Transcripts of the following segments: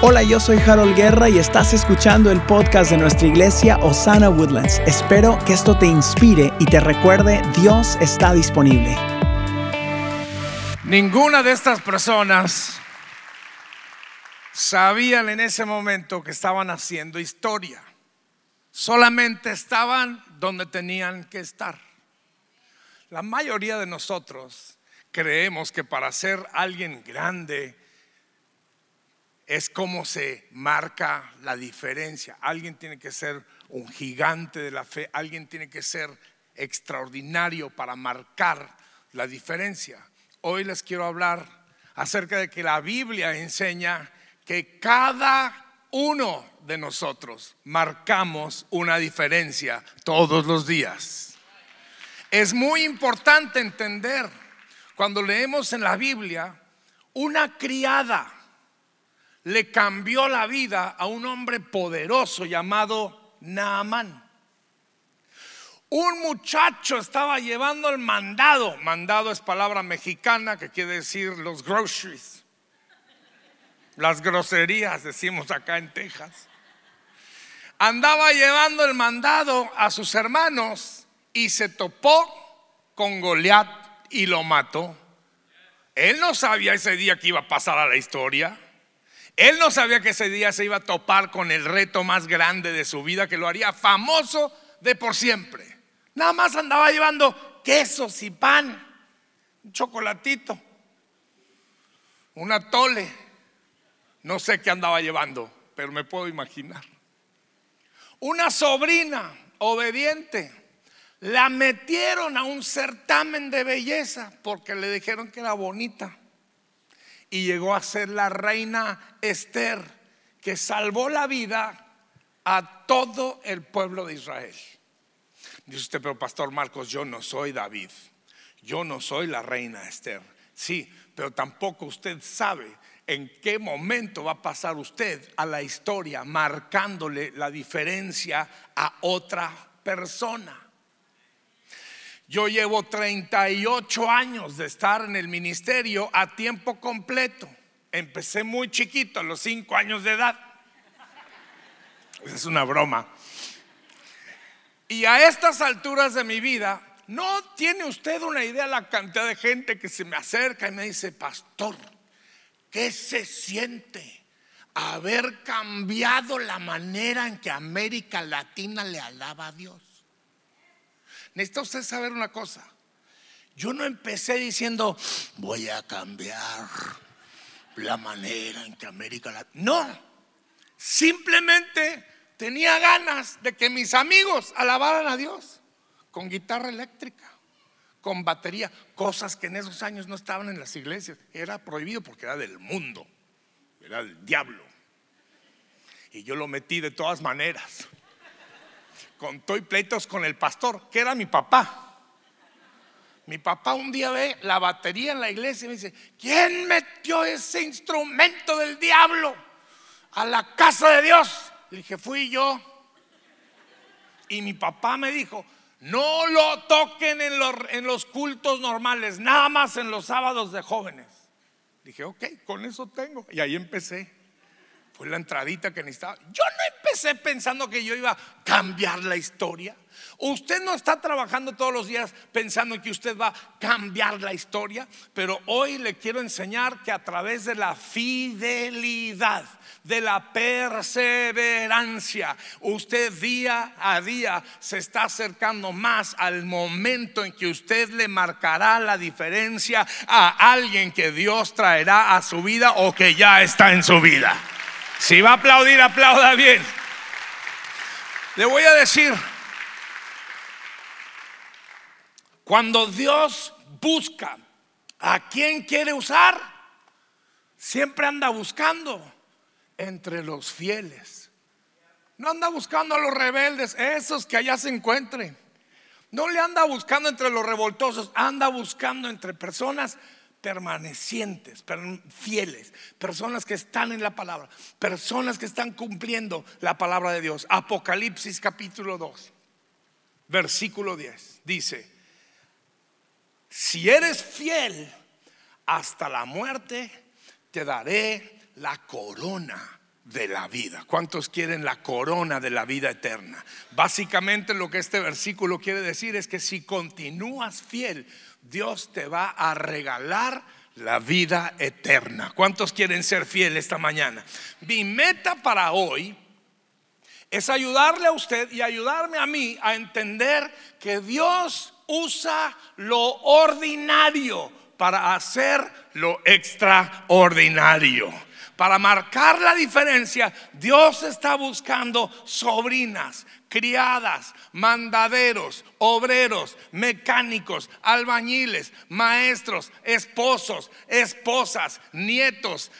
Hola, yo soy Harold Guerra y estás escuchando el podcast de nuestra iglesia Osana Woodlands. Espero que esto te inspire y te recuerde, Dios está disponible. Ninguna de estas personas sabían en ese momento que estaban haciendo historia. Solamente estaban donde tenían que estar. La mayoría de nosotros creemos que para ser alguien grande, es como se marca la diferencia. Alguien tiene que ser un gigante de la fe, alguien tiene que ser extraordinario para marcar la diferencia. Hoy les quiero hablar acerca de que la Biblia enseña que cada uno de nosotros marcamos una diferencia todos los días. Es muy importante entender cuando leemos en la Biblia una criada le cambió la vida a un hombre poderoso llamado Naamán. Un muchacho estaba llevando el mandado. Mandado es palabra mexicana que quiere decir los groceries. Las groserías, decimos acá en Texas. Andaba llevando el mandado a sus hermanos y se topó con Goliat y lo mató. Él no sabía ese día que iba a pasar a la historia. Él no sabía que ese día se iba a topar con el reto más grande de su vida, que lo haría famoso de por siempre. Nada más andaba llevando quesos y pan, un chocolatito, una tole. No sé qué andaba llevando, pero me puedo imaginar. Una sobrina obediente. La metieron a un certamen de belleza porque le dijeron que era bonita y llegó a ser la reina Esther, que salvó la vida a todo el pueblo de Israel. Dice usted, pero Pastor Marcos, yo no soy David, yo no soy la reina Esther. Sí, pero tampoco usted sabe en qué momento va a pasar usted a la historia marcándole la diferencia a otra persona. Yo llevo 38 años de estar en el ministerio a tiempo completo. Empecé muy chiquito, a los 5 años de edad. Es una broma. Y a estas alturas de mi vida, no tiene usted una idea la cantidad de gente que se me acerca y me dice, pastor, ¿qué se siente haber cambiado la manera en que América Latina le alaba a Dios? Necesita usted saber una cosa. Yo no empecé diciendo, voy a cambiar la manera en que América Latina. No, simplemente tenía ganas de que mis amigos alabaran a Dios con guitarra eléctrica, con batería, cosas que en esos años no estaban en las iglesias. Era prohibido porque era del mundo, era del diablo. Y yo lo metí de todas maneras contó y pleitos con el pastor, que era mi papá. Mi papá un día ve la batería en la iglesia y me dice, ¿quién metió ese instrumento del diablo a la casa de Dios? Le dije, fui yo. Y mi papá me dijo, no lo toquen en los cultos normales, nada más en los sábados de jóvenes. Dije, ok, con eso tengo. Y ahí empecé. Fue la entradita que necesitaba. Yo no empecé pensando que yo iba a cambiar la historia. Usted no está trabajando todos los días pensando que usted va a cambiar la historia, pero hoy le quiero enseñar que a través de la fidelidad, de la perseverancia, usted día a día se está acercando más al momento en que usted le marcará la diferencia a alguien que Dios traerá a su vida o que ya está en su vida. Si va a aplaudir, aplauda bien. Le voy a decir, cuando Dios busca a quien quiere usar, siempre anda buscando entre los fieles. No anda buscando a los rebeldes, esos que allá se encuentren. No le anda buscando entre los revoltosos, anda buscando entre personas permanecientes, fieles, personas que están en la palabra, personas que están cumpliendo la palabra de Dios. Apocalipsis capítulo 2, versículo 10, dice, si eres fiel hasta la muerte, te daré la corona de la vida. ¿Cuántos quieren la corona de la vida eterna? Básicamente lo que este versículo quiere decir es que si continúas fiel, Dios te va a regalar la vida eterna. ¿Cuántos quieren ser fieles esta mañana? Mi meta para hoy es ayudarle a usted y ayudarme a mí a entender que Dios usa lo ordinario para hacer lo extraordinario. Para marcar la diferencia, Dios está buscando sobrinas, criadas, mandaderos, obreros, mecánicos, albañiles, maestros, esposos, esposas, nietos,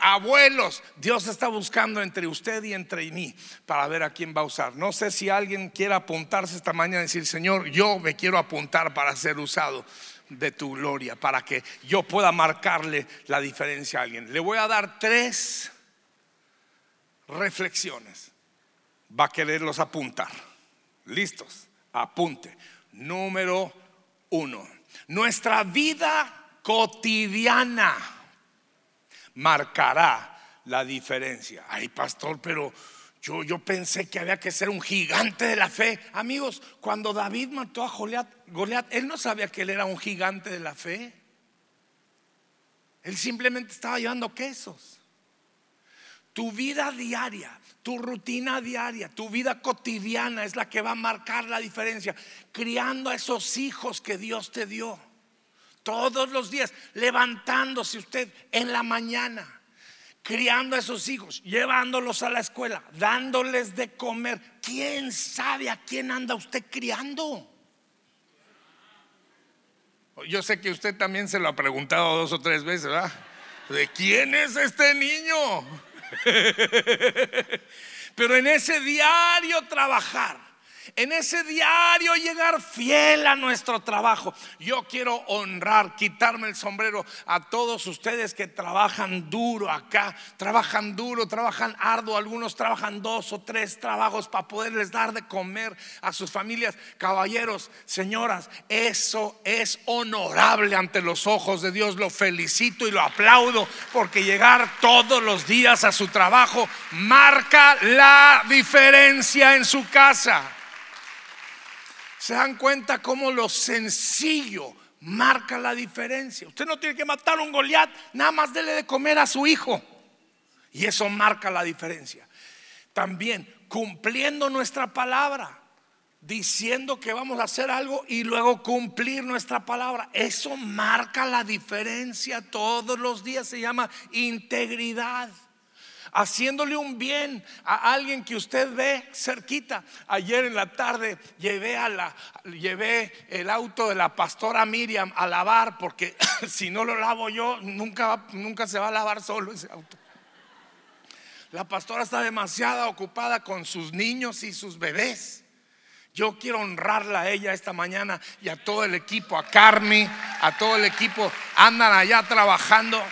abuelos. Dios está buscando entre usted y entre mí para ver a quién va a usar. No sé si alguien quiere apuntarse esta mañana y decir, Señor, yo me quiero apuntar para ser usado de tu gloria, para que yo pueda marcarle la diferencia a alguien. Le voy a dar tres reflexiones. Va a quererlos apuntar. ¿Listos? Apunte. Número uno. Nuestra vida cotidiana marcará la diferencia. Ay, pastor, pero yo, yo, pensé que había que ser un gigante de la fe. Amigos, cuando David mató a Goliat, Goliat, él no sabía que él era un gigante de la fe. Él simplemente estaba llevando quesos. Tu vida diaria, tu rutina diaria, tu vida cotidiana es la que va a marcar la diferencia. Criando a esos hijos que Dios te dio. Todos los días, levantándose usted en la mañana criando a esos hijos, llevándolos a la escuela, dándoles de comer. ¿Quién sabe a quién anda usted criando? Yo sé que usted también se lo ha preguntado dos o tres veces, ¿verdad? ¿De quién es este niño? Pero en ese diario trabajar, en ese diario llegar fiel a nuestro trabajo. Yo quiero honrar, quitarme el sombrero a todos ustedes que trabajan duro acá, trabajan duro, trabajan arduo, algunos trabajan dos o tres trabajos para poderles dar de comer a sus familias. Caballeros, señoras, eso es honorable ante los ojos de Dios. Lo felicito y lo aplaudo porque llegar todos los días a su trabajo marca la diferencia en su casa. Se dan cuenta cómo lo sencillo marca la diferencia. Usted no tiene que matar a un Goliat, nada más dele de comer a su hijo. Y eso marca la diferencia. También cumpliendo nuestra palabra, diciendo que vamos a hacer algo y luego cumplir nuestra palabra. Eso marca la diferencia todos los días. Se llama integridad haciéndole un bien a alguien que usted ve cerquita. Ayer en la tarde llevé, a la, llevé el auto de la pastora Miriam a lavar porque si no lo lavo yo nunca, nunca se va a lavar solo ese auto. La pastora está demasiado ocupada con sus niños y sus bebés. Yo quiero honrarla a ella esta mañana y a todo el equipo, a Carmi, a todo el equipo. Andan allá trabajando.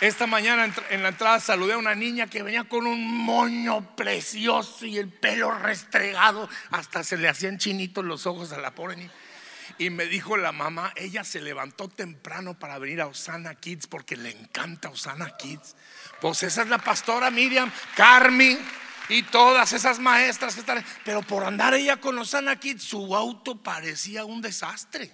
Esta mañana en la entrada saludé a una niña que venía con un moño precioso y el pelo restregado, hasta se le hacían chinitos los ojos a la pobre niña. Y me dijo la mamá, ella se levantó temprano para venir a Osana Kids porque le encanta Osana Kids. Pues esa es la pastora Miriam, Carmi y todas esas maestras que están. Pero por andar ella con Osana Kids, su auto parecía un desastre.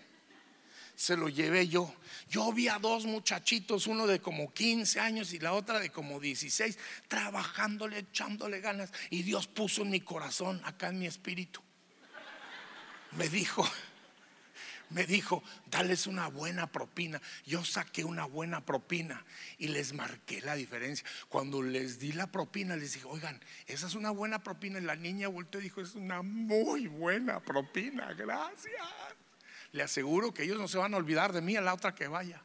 Se lo llevé yo yo vi a dos muchachitos, uno de como 15 años y la otra de como 16, trabajándole, echándole ganas. Y Dios puso en mi corazón, acá en mi espíritu. Me dijo, me dijo, dales una buena propina. Yo saqué una buena propina y les marqué la diferencia. Cuando les di la propina, les dije, oigan, esa es una buena propina. Y la niña volteó y dijo, es una muy buena propina, gracias le aseguro que ellos no se van a olvidar de mí a la otra que vaya.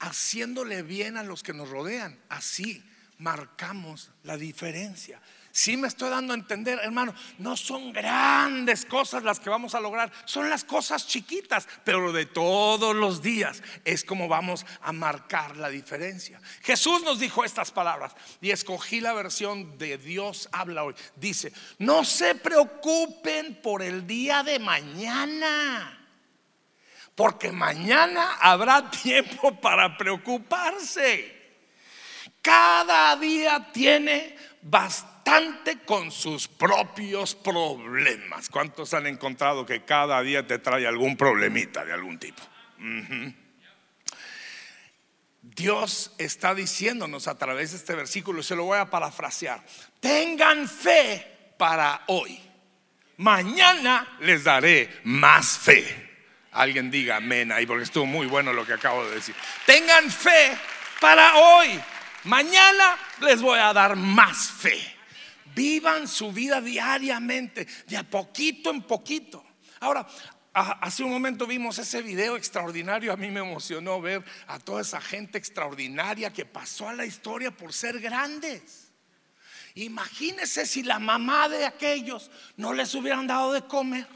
Haciéndole bien a los que nos rodean, así marcamos la diferencia. Si me estoy dando a entender, hermano, no son grandes cosas las que vamos a lograr, son las cosas chiquitas, pero de todos los días es como vamos a marcar la diferencia. Jesús nos dijo estas palabras y escogí la versión de Dios habla hoy. Dice, no se preocupen por el día de mañana porque mañana habrá tiempo para preocuparse. Cada día tiene bastante con sus propios problemas. ¿Cuántos han encontrado que cada día te trae algún problemita de algún tipo? Dios está diciéndonos a través de este versículo, se lo voy a parafrasear, tengan fe para hoy. Mañana les daré más fe. Alguien diga amén ahí, porque estuvo muy bueno lo que acabo de decir. Tengan fe para hoy. Mañana les voy a dar más fe. Vivan su vida diariamente, de a poquito en poquito. Ahora, hace un momento vimos ese video extraordinario. A mí me emocionó ver a toda esa gente extraordinaria que pasó a la historia por ser grandes. Imagínense si la mamá de aquellos no les hubieran dado de comer.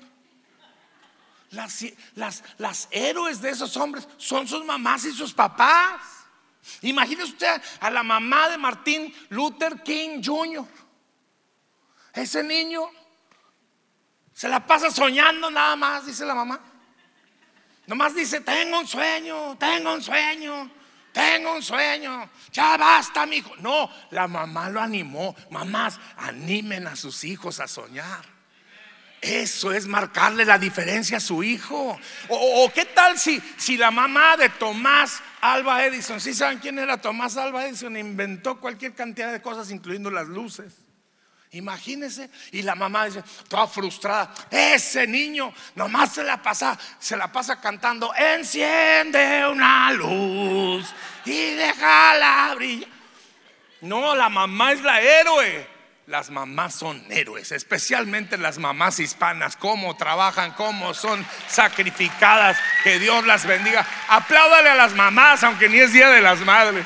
Las, las, las héroes de esos hombres son sus mamás y sus papás. Imagínese usted a la mamá de Martín Luther King Jr. Ese niño se la pasa soñando nada más, dice la mamá. Nomás dice, tengo un sueño, tengo un sueño, tengo un sueño. Ya basta, mi hijo. No, la mamá lo animó. Mamás, animen a sus hijos a soñar. Eso es marcarle la diferencia a su hijo. O, qué tal si, si la mamá de Tomás Alba Edison, si saben quién era Tomás Alba Edison, inventó cualquier cantidad de cosas, incluyendo las luces. Imagínense. Y la mamá dice, toda frustrada, ese niño nomás se la pasa, se la pasa cantando, enciende una luz y déjala brillar. No, la mamá es la héroe. Las mamás son héroes, especialmente las mamás hispanas, cómo trabajan, cómo son sacrificadas, que Dios las bendiga. Apláudale a las mamás, aunque ni es Día de las Madres.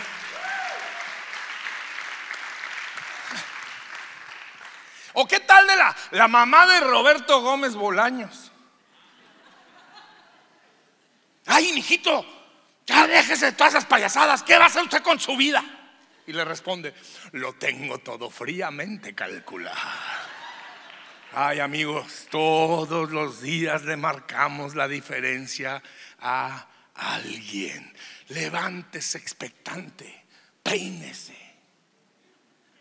¿O qué tal de la, la mamá de Roberto Gómez Bolaños? Ay, mijito, ya déjese de todas esas payasadas. ¿Qué va a hacer usted con su vida? Y le responde, lo tengo todo fríamente calculado. Ay amigos, todos los días le marcamos la diferencia a alguien. Levántese expectante, peínese.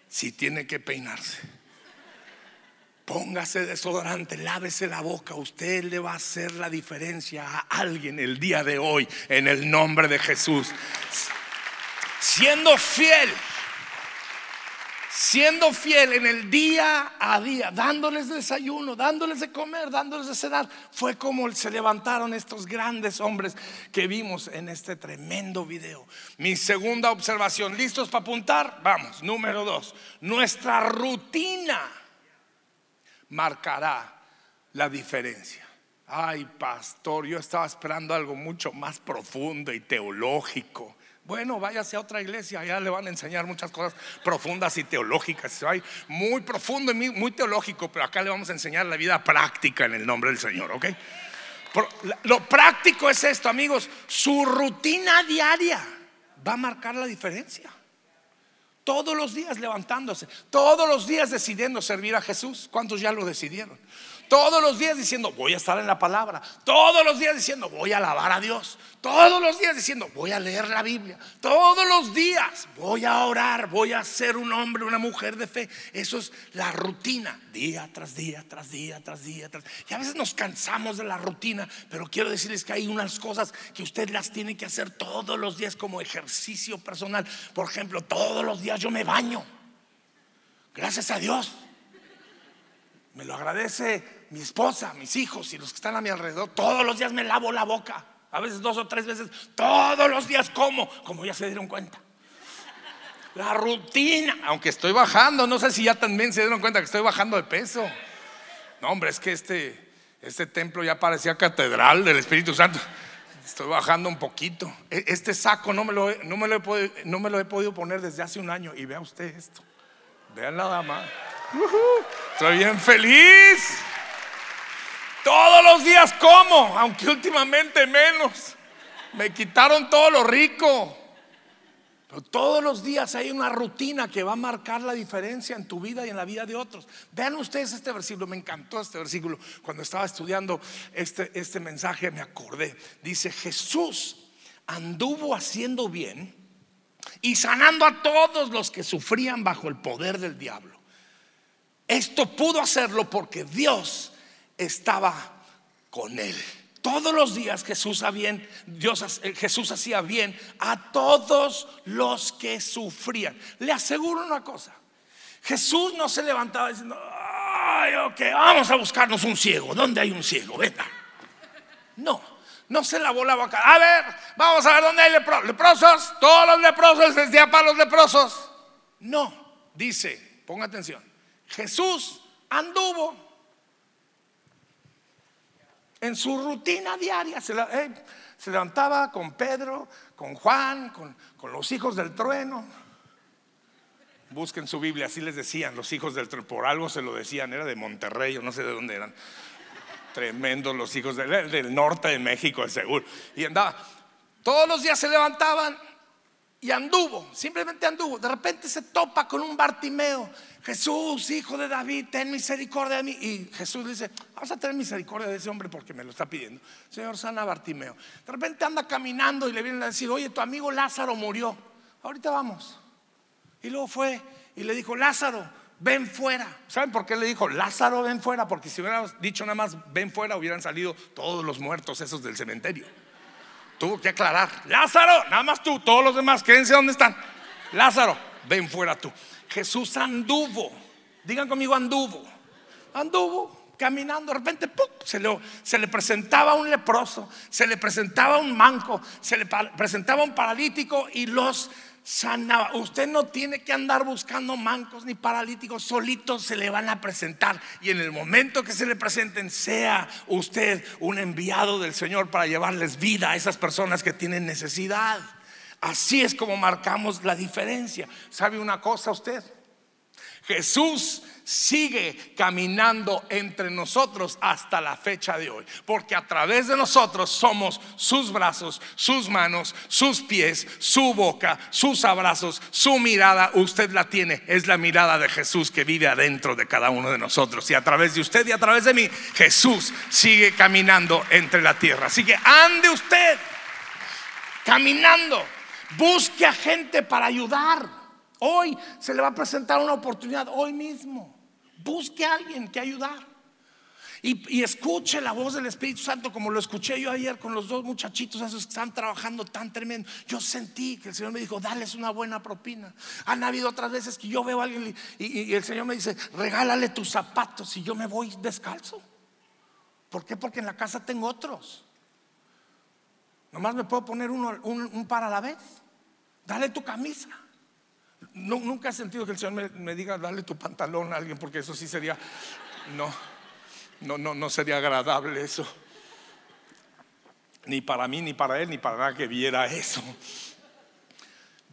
Si tiene que peinarse Póngase desodorante, lávese la boca. Usted le va a hacer la diferencia a alguien el día de hoy en el nombre de Jesús. Siendo fiel, siendo fiel en el día a día, dándoles desayuno, dándoles de comer, dándoles de cenar. Fue como se levantaron estos grandes hombres que vimos en este tremendo video. Mi segunda observación, ¿listos para apuntar? Vamos, número dos, nuestra rutina marcará la diferencia. Ay, pastor, yo estaba esperando algo mucho más profundo y teológico. Bueno, váyase a otra iglesia, allá le van a enseñar muchas cosas profundas y teológicas. Muy profundo y muy teológico, pero acá le vamos a enseñar la vida práctica en el nombre del Señor, ¿ok? Lo práctico es esto, amigos. Su rutina diaria va a marcar la diferencia. Todos los días levantándose, todos los días decidiendo servir a Jesús. ¿Cuántos ya lo decidieron? Todos los días diciendo, voy a estar en la palabra. Todos los días diciendo, voy a alabar a Dios. Todos los días diciendo, voy a leer la Biblia. Todos los días voy a orar, voy a ser un hombre, una mujer de fe. Eso es la rutina, día tras día, tras día, tras día. Tras... Y a veces nos cansamos de la rutina, pero quiero decirles que hay unas cosas que usted las tiene que hacer todos los días como ejercicio personal. Por ejemplo, todos los días yo me baño. Gracias a Dios. Me lo agradece mi esposa, mis hijos y los que están a mi alrededor, todos los días me lavo la boca. A veces dos o tres veces, todos los días como, como ya se dieron cuenta. La rutina, aunque estoy bajando, no sé si ya también se dieron cuenta que estoy bajando de peso. No, hombre, es que este, este templo ya parecía catedral del Espíritu Santo. Estoy bajando un poquito. E, este saco no me lo, no me lo, he, podido, no me lo he podido poner desde hace un año. Y vea usted esto. Vean nada más. estoy bien feliz. Todos los días como, aunque últimamente menos. Me quitaron todo lo rico. Pero todos los días hay una rutina que va a marcar la diferencia en tu vida y en la vida de otros. Vean ustedes este versículo, me encantó este versículo. Cuando estaba estudiando este, este mensaje me acordé. Dice, Jesús anduvo haciendo bien y sanando a todos los que sufrían bajo el poder del diablo. Esto pudo hacerlo porque Dios estaba con él. Todos los días Jesús, eh, Jesús hacía bien a todos los que sufrían. Le aseguro una cosa. Jesús no se levantaba diciendo, ay, ok, vamos a buscarnos un ciego. ¿Dónde hay un ciego? Venga. No, no se lavó la boca. A ver, vamos a ver dónde hay leprosos. Todos los leprosos desde para los leprosos. No, dice, ponga atención. Jesús anduvo en su rutina diaria. Se, eh, levantaba con Pedro, con Juan, con, los hijos del trueno. Busquen su Biblia, así les decían los hijos del trueno. Por algo se lo decían, era de Monterrey o no sé de dónde eran. Tremendos los hijos del, norte de México, seguro. Y andaba. Todos los días se levantaban y anduvo, simplemente anduvo. De repente se topa con un Bartimeo. Jesús, hijo de David, ten misericordia de mí. Y Jesús dice, vamos a tener misericordia de ese hombre porque me lo está pidiendo. Señor, sana Bartimeo. De repente anda caminando y le vienen a decir, oye, tu amigo Lázaro murió. Ahorita vamos. Y luego fue y le dijo, Lázaro, ven fuera. ¿Saben por qué le dijo, Lázaro, ven fuera? Porque si hubiera dicho nada más, ven fuera, hubieran salido todos los muertos esos del cementerio. Tuvo que aclarar. Lázaro, nada más tú, todos los demás, quédense donde están. Lázaro, ven fuera tú. Jesús anduvo. Digan conmigo, anduvo. Anduvo caminando. De repente, Se, le, se le presentaba un leproso, se le presentaba un manco, se le presentaba un paralítico y los sanaba. Usted no tiene que andar buscando mancos ni paralíticos, solitos se le van a presentar. Y en el momento que se le presenten, sea usted un enviado del Señor para llevarles vida a esas personas que tienen necesidad. Así es como marcamos la diferencia. ¿Sabe una cosa usted? Jesús sigue caminando entre nosotros hasta la fecha de hoy, porque a través de nosotros somos sus brazos, sus manos, sus pies, su boca, sus abrazos, su mirada, usted la tiene, es la mirada de Jesús que vive adentro de cada uno de nosotros y a través de usted y a través de mí, Jesús sigue caminando entre la tierra. Así que ande usted caminando, busque a gente para ayudar. Hoy se le va a presentar una oportunidad, hoy mismo. Busque a alguien que ayudar. Y, escuche la voz del Espíritu Santo como lo escuché yo ayer con los dos muchachitos esos que están trabajando tan tremendo. Yo sentí que el Señor me dijo, dales una buena propina. Han habido otras veces que yo veo a alguien y, el Señor me dice, regálale tus zapatos y yo me voy descalzo. ¿Por qué? Porque en la casa tengo otros. Nomás me puedo poner uno, un, un par a la vez. Dale tu camisa nunca he sentido que el Señor me, diga, dale tu pantalón a alguien, porque eso sí sería, no, no, no, no sería agradable eso. Ni para mí, ni para él, ni para nada que viera eso.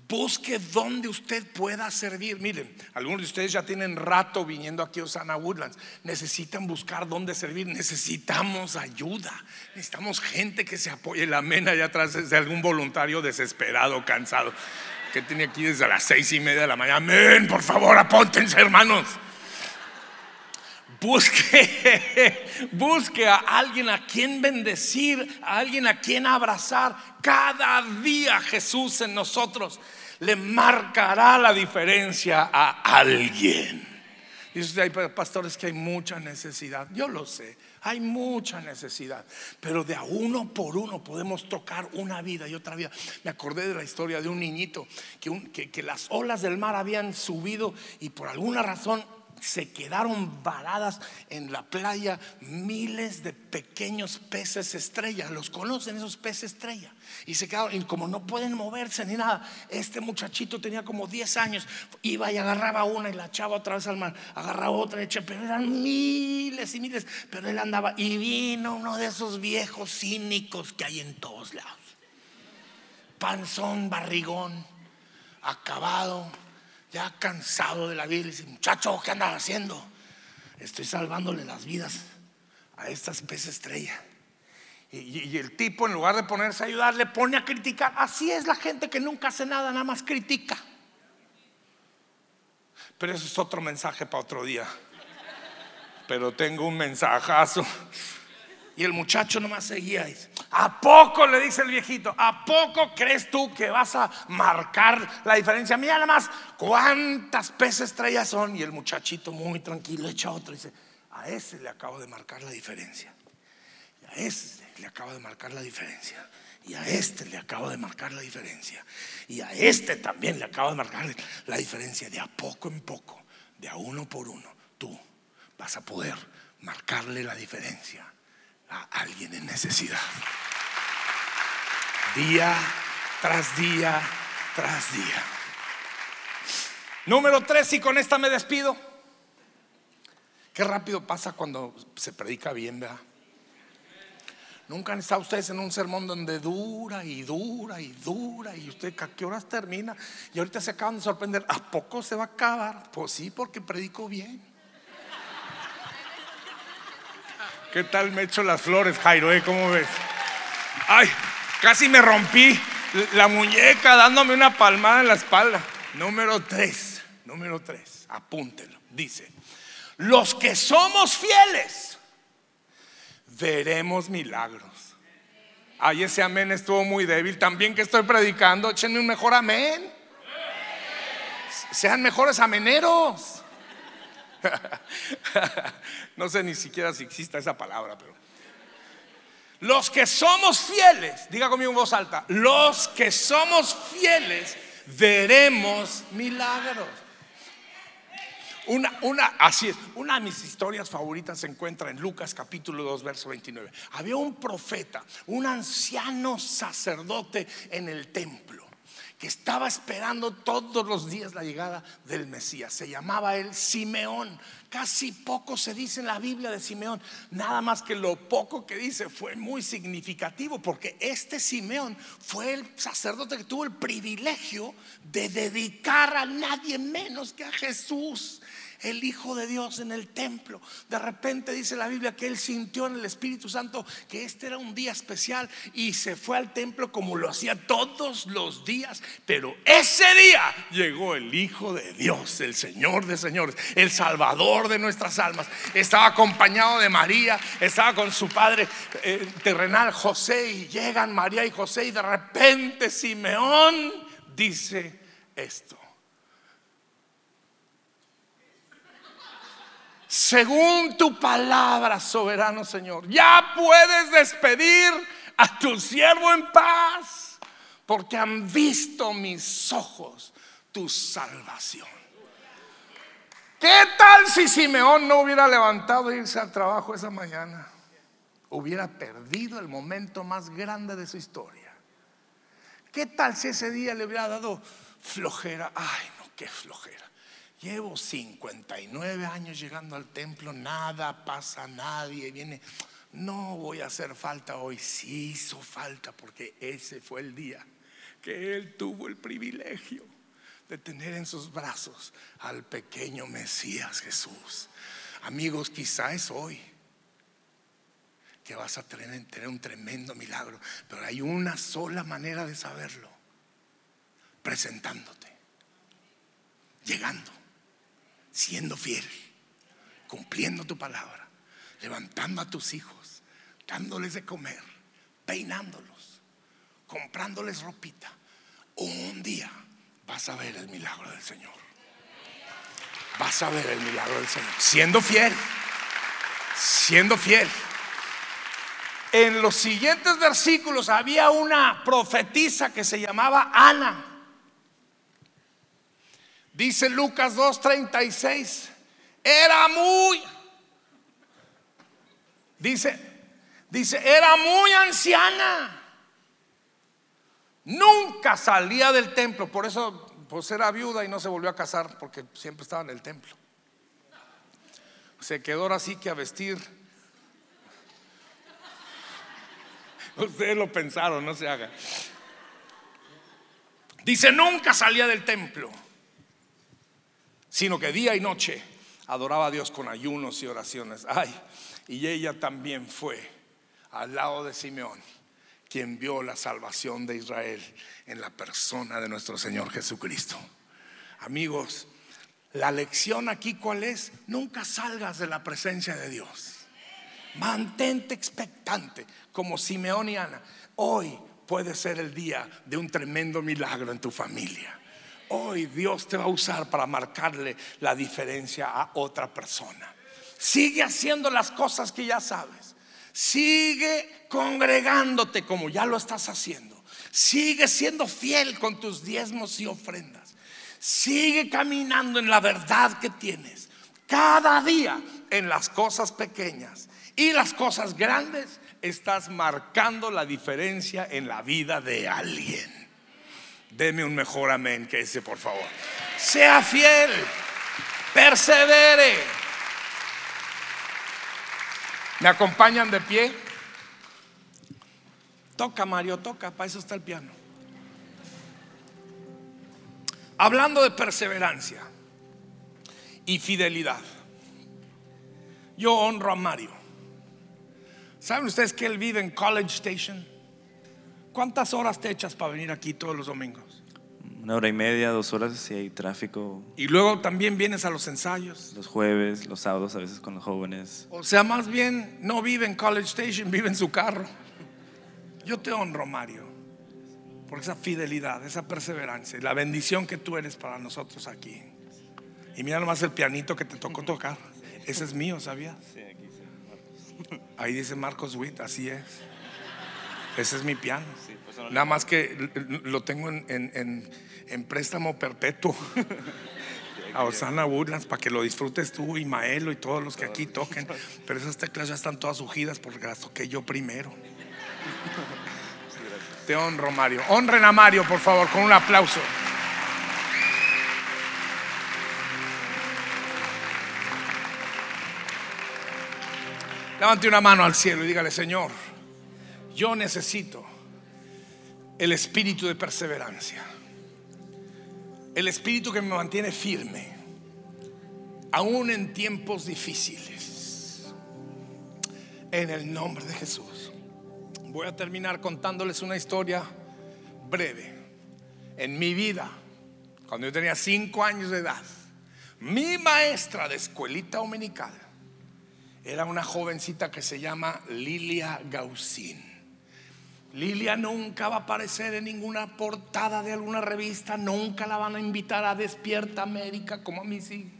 Busque donde usted pueda servir. Miren, algunos de ustedes ya tienen rato viniendo aquí a Osana Woodlands. Necesitan buscar dónde servir. Necesitamos ayuda. Necesitamos gente que se apoye. La mena allá atrás de algún voluntario desesperado, cansado que tiene aquí desde las seis y media de la mañana. Amén, por favor, apóntense, hermanos. Busque, busque a alguien a quien bendecir, a alguien a quien abrazar. Cada día Jesús en nosotros le marcará la diferencia a alguien. Dice usted, hay pastores que hay mucha necesidad. Yo lo sé. Hay mucha necesidad, pero de a uno por uno podemos tocar una vida y otra vida. Me acordé de la historia de un niñito que, que las olas del mar habían subido y por alguna razón se quedaron varadas en la playa miles de pequeños peces estrella. Los conocen esos peces estrella. Y se quedaron, y como no pueden moverse ni nada, este muchachito tenía como 10 años, iba y agarraba una y la echaba otra vez al mar, agarraba otra y echaba, pero eran miles y miles. Pero él andaba y vino uno de esos viejos cínicos que hay en todos lados. Panzón, barrigón, acabado ya cansado de la vida, y dice, muchacho, ¿qué andas haciendo? Estoy salvándole las vidas a estas peces estrella. Y, y el tipo en lugar de ponerse a ayudar le pone a criticar. Así es la gente que nunca hace nada, nada más critica. Pero eso es otro mensaje para otro día. Pero tengo un mensajazo. Y el muchacho nomás seguía. dice, ¿A poco le dice el viejito? ¿A poco crees tú que vas a marcar la diferencia? Mira nada más cuántas peces estrellas son. Y el muchachito muy tranquilo echa otro dice, a ese le acabo de marcar la diferencia. Y a ese le acabo de marcar la diferencia. Y a este le acabo de marcar la diferencia. Y a este también le acabo de marcar la diferencia. De a poco en poco, de a uno por uno, tú vas a poder marcarle la diferencia a alguien en necesidad. Día tras día tras día. Número tres, y con esta me despido. Qué rápido pasa cuando se predica bien, ¿verdad? Nunca han estado ustedes en un sermón donde dura y dura y dura y usted a qué horas termina y ahorita se acaban de sorprender, ¿a poco se va a acabar? Pues sí, porque predico bien. ¿Qué tal me echo las flores, Jairo? eh? ¿Cómo ves? Ay, casi me rompí la muñeca dándome una palmada en la espalda. Número tres, número tres, apúntelo. Dice, los que somos fieles, veremos milagros. Ay, ese amén estuvo muy débil. También que estoy predicando, échenme un mejor amén. Sean mejores ameneros. no sé ni siquiera si exista esa palabra, pero. Los que somos fieles, diga conmigo en voz alta, los que somos fieles veremos milagros. Una, una, así es, una de mis historias favoritas se encuentra en Lucas capítulo 2, verso 29. Había un profeta, un anciano sacerdote en el templo estaba esperando todos los días la llegada del Mesías. Se llamaba él Simeón. Casi poco se dice en la Biblia de Simeón. Nada más que lo poco que dice fue muy significativo porque este Simeón fue el sacerdote que tuvo el privilegio de dedicar a nadie menos que a Jesús el Hijo de Dios en el templo. De repente dice la Biblia que él sintió en el Espíritu Santo que este era un día especial y se fue al templo como lo hacía todos los días. Pero ese día llegó el Hijo de Dios, el Señor de señores, el Salvador de nuestras almas. Estaba acompañado de María, estaba con su padre eh, terrenal José y llegan María y José y de repente Simeón dice esto. Según tu palabra, soberano Señor. Ya puedes despedir a tu siervo en paz, porque han visto mis ojos tu salvación. ¿Qué tal si Simeón no hubiera levantado e irse al trabajo esa mañana? Hubiera perdido el momento más grande de su historia. ¿Qué tal si ese día le hubiera dado flojera? Ay, no, qué flojera. Llevo 59 años llegando al templo, nada pasa, nadie viene. No voy a hacer falta hoy. Sí hizo falta porque ese fue el día que él tuvo el privilegio de tener en sus brazos al pequeño Mesías Jesús. Amigos, quizá es hoy que vas a tener, tener un tremendo milagro, pero hay una sola manera de saberlo, presentándote, llegando siendo fiel, cumpliendo tu palabra, levantando a tus hijos, dándoles de comer, peinándolos, comprándoles ropita. Un día vas a ver el milagro del Señor. Vas a ver el milagro del Señor. Siendo fiel, siendo fiel. En los siguientes versículos había una profetisa que se llamaba Ana. Dice Lucas 2:36, era muy, dice, dice, era muy anciana. Nunca salía del templo, por eso pues era viuda y no se volvió a casar porque siempre estaba en el templo. Se quedó ahora sí que a vestir. Ustedes lo pensaron, no se haga. Dice, nunca salía del templo sino que día y noche adoraba a Dios con ayunos y oraciones. Ay, y ella también fue al lado de Simeón, quien vio la salvación de Israel en la persona de nuestro Señor Jesucristo. Amigos, la lección aquí cuál es? Nunca salgas de la presencia de Dios. Mantente expectante como Simeón y Ana. Hoy puede ser el día de un tremendo milagro en tu familia. Hoy Dios te va a usar para marcarle la diferencia a otra persona. Sigue haciendo las cosas que ya sabes. Sigue congregándote como ya lo estás haciendo. Sigue siendo fiel con tus diezmos y ofrendas. Sigue caminando en la verdad que tienes. Cada día en las cosas pequeñas y las cosas grandes estás marcando la diferencia en la vida de alguien. Deme un mejor amén que ese, por favor. Sea fiel, persevere. ¿Me acompañan de pie? Toca, Mario, toca, para eso está el piano. Hablando de perseverancia y fidelidad, yo honro a Mario. ¿Saben ustedes que él vive en College Station? ¿Cuántas horas te echas para venir aquí todos los domingos? Una hora y media, dos horas si hay tráfico. Y luego también vienes a los ensayos. Los jueves, los sábados a veces con los jóvenes. O sea, más bien no vive en College Station, vive en su carro. Yo te honro, Mario, por esa fidelidad, esa perseverancia y la bendición que tú eres para nosotros aquí. Y mira nomás el pianito que te tocó tocar. Ese es mío, ¿sabías? Ahí dice Marcos Witt, así es. Ese es mi piano. Nada más que lo tengo en, préstamo perpetuo a Osana Woodlands para que lo disfrutes tú y Maelo y todos los que aquí toquen. Pero esas teclas ya están todas ungidas porque las toqué yo primero. Te honro, Mario. Honren a Mario, por favor, con un aplauso. Levante una mano al cielo y dígale, Señor, yo necesito el espíritu de perseverancia, el espíritu que me mantiene firme, aún en tiempos difíciles. En el nombre de Jesús. Voy a terminar contándoles una historia breve. En mi vida, cuando yo tenía cinco años de edad, mi maestra de escuelita dominical era una jovencita que se llama Lilia Gausín. Lilia nunca va a aparecer en ninguna portada de alguna revista, nunca la van a invitar a Despierta América como a mí sí.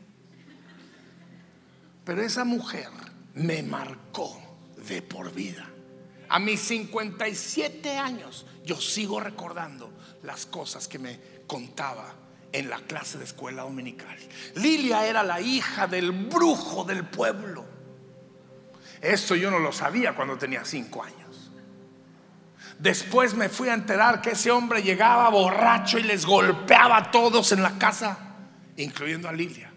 Pero esa mujer me marcó de por vida. A mis 57 años yo sigo recordando las cosas que me contaba en la clase de escuela dominical. Lilia era la hija del brujo del pueblo. Esto yo no lo sabía cuando tenía 5 años. Después me fui a enterar que ese hombre llegaba borracho y les golpeaba a todos en la casa, incluyendo a Lilia.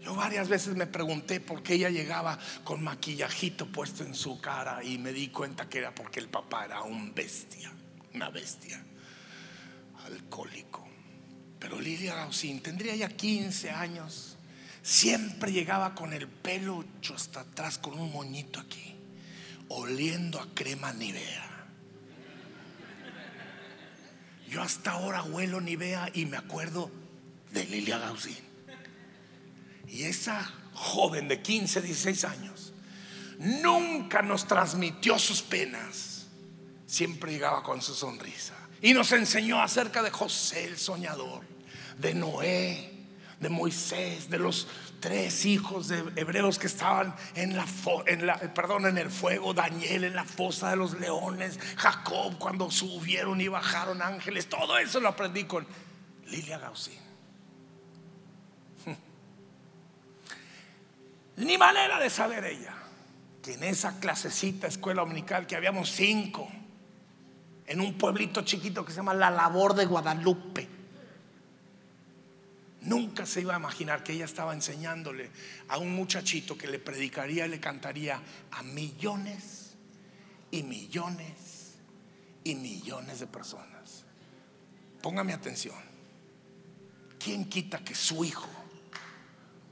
Yo varias veces me pregunté por qué ella llegaba con maquillajito puesto en su cara y me di cuenta que era porque el papá era un bestia, una bestia, alcohólico. Pero Lilia Gausín tendría ya 15 años. Siempre llegaba con el pelo hecho hasta atrás, con un moñito aquí, oliendo a crema Nivea. Yo hasta ahora huelo Nivea y me acuerdo de Lilia Gausín. Y esa joven de 15, 16 años nunca nos transmitió sus penas. Siempre llegaba con su sonrisa. Y nos enseñó acerca de José el soñador, de Noé, de Moisés, de los tres hijos de hebreos que estaban en la, en la, perdón, en el fuego, Daniel en la fosa de los leones, Jacob cuando subieron y bajaron ángeles, todo eso lo aprendí con Lilia Gausín. Ni manera de saber ella que en esa clasecita escuela dominical que habíamos cinco, en un pueblito chiquito que se llama La Labor de Guadalupe, Nunca se iba a imaginar que ella estaba enseñándole a un muchachito que le predicaría y le cantaría a millones y millones y millones de personas. Póngame atención. ¿Quién quita que su hijo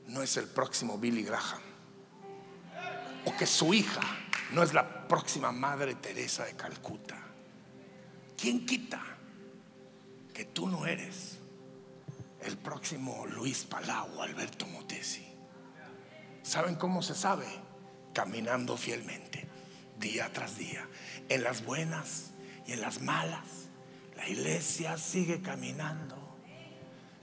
no es el próximo Billy Graham? O que su hija no es la próxima Madre Teresa de Calcuta. ¿Quién quita que tú no eres el próximo Luis Palau Alberto Motesi? ¿Saben cómo se sabe? Caminando fielmente, día tras día, en las buenas y en las malas. La iglesia sigue caminando.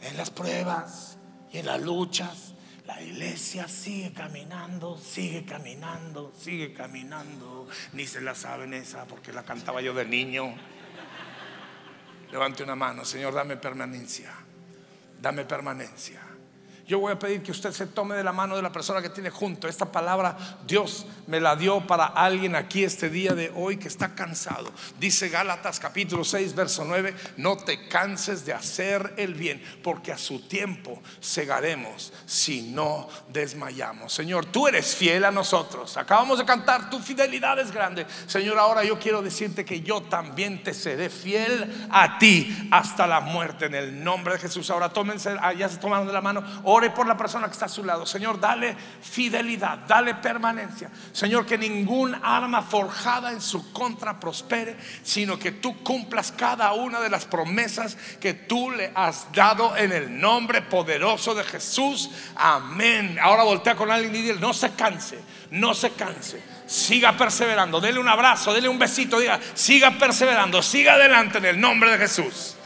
En las pruebas y en las luchas, la iglesia sigue caminando, sigue caminando, sigue caminando. Ni se la saben esa porque la cantaba yo de niño. Levante una mano, Señor, dame permanencia. Dame permanencia. Yo voy a pedir que usted se tome de la mano de la persona que tiene junto. Esta palabra Dios me la dio para alguien aquí este día de hoy que está cansado. Dice Gálatas capítulo 6, verso 9, no te canses de hacer el bien, porque a su tiempo segaremos si no desmayamos. Señor, tú eres fiel a nosotros. Acabamos de cantar, tu fidelidad es grande. Señor, ahora yo quiero decirte que yo también te seré fiel a ti hasta la muerte en el nombre de Jesús. Ahora tómense, ya se tomaron de la mano. Ore por la persona que está a su lado. Señor, dale fidelidad, dale permanencia. Señor, que ningún arma forjada en su contra prospere, sino que tú cumplas cada una de las promesas que tú le has dado en el nombre poderoso de Jesús. Amén. Ahora voltea con alguien y dile, no se canse, no se canse. Siga perseverando, dele un abrazo, dele un besito, diga, siga perseverando, siga adelante en el nombre de Jesús.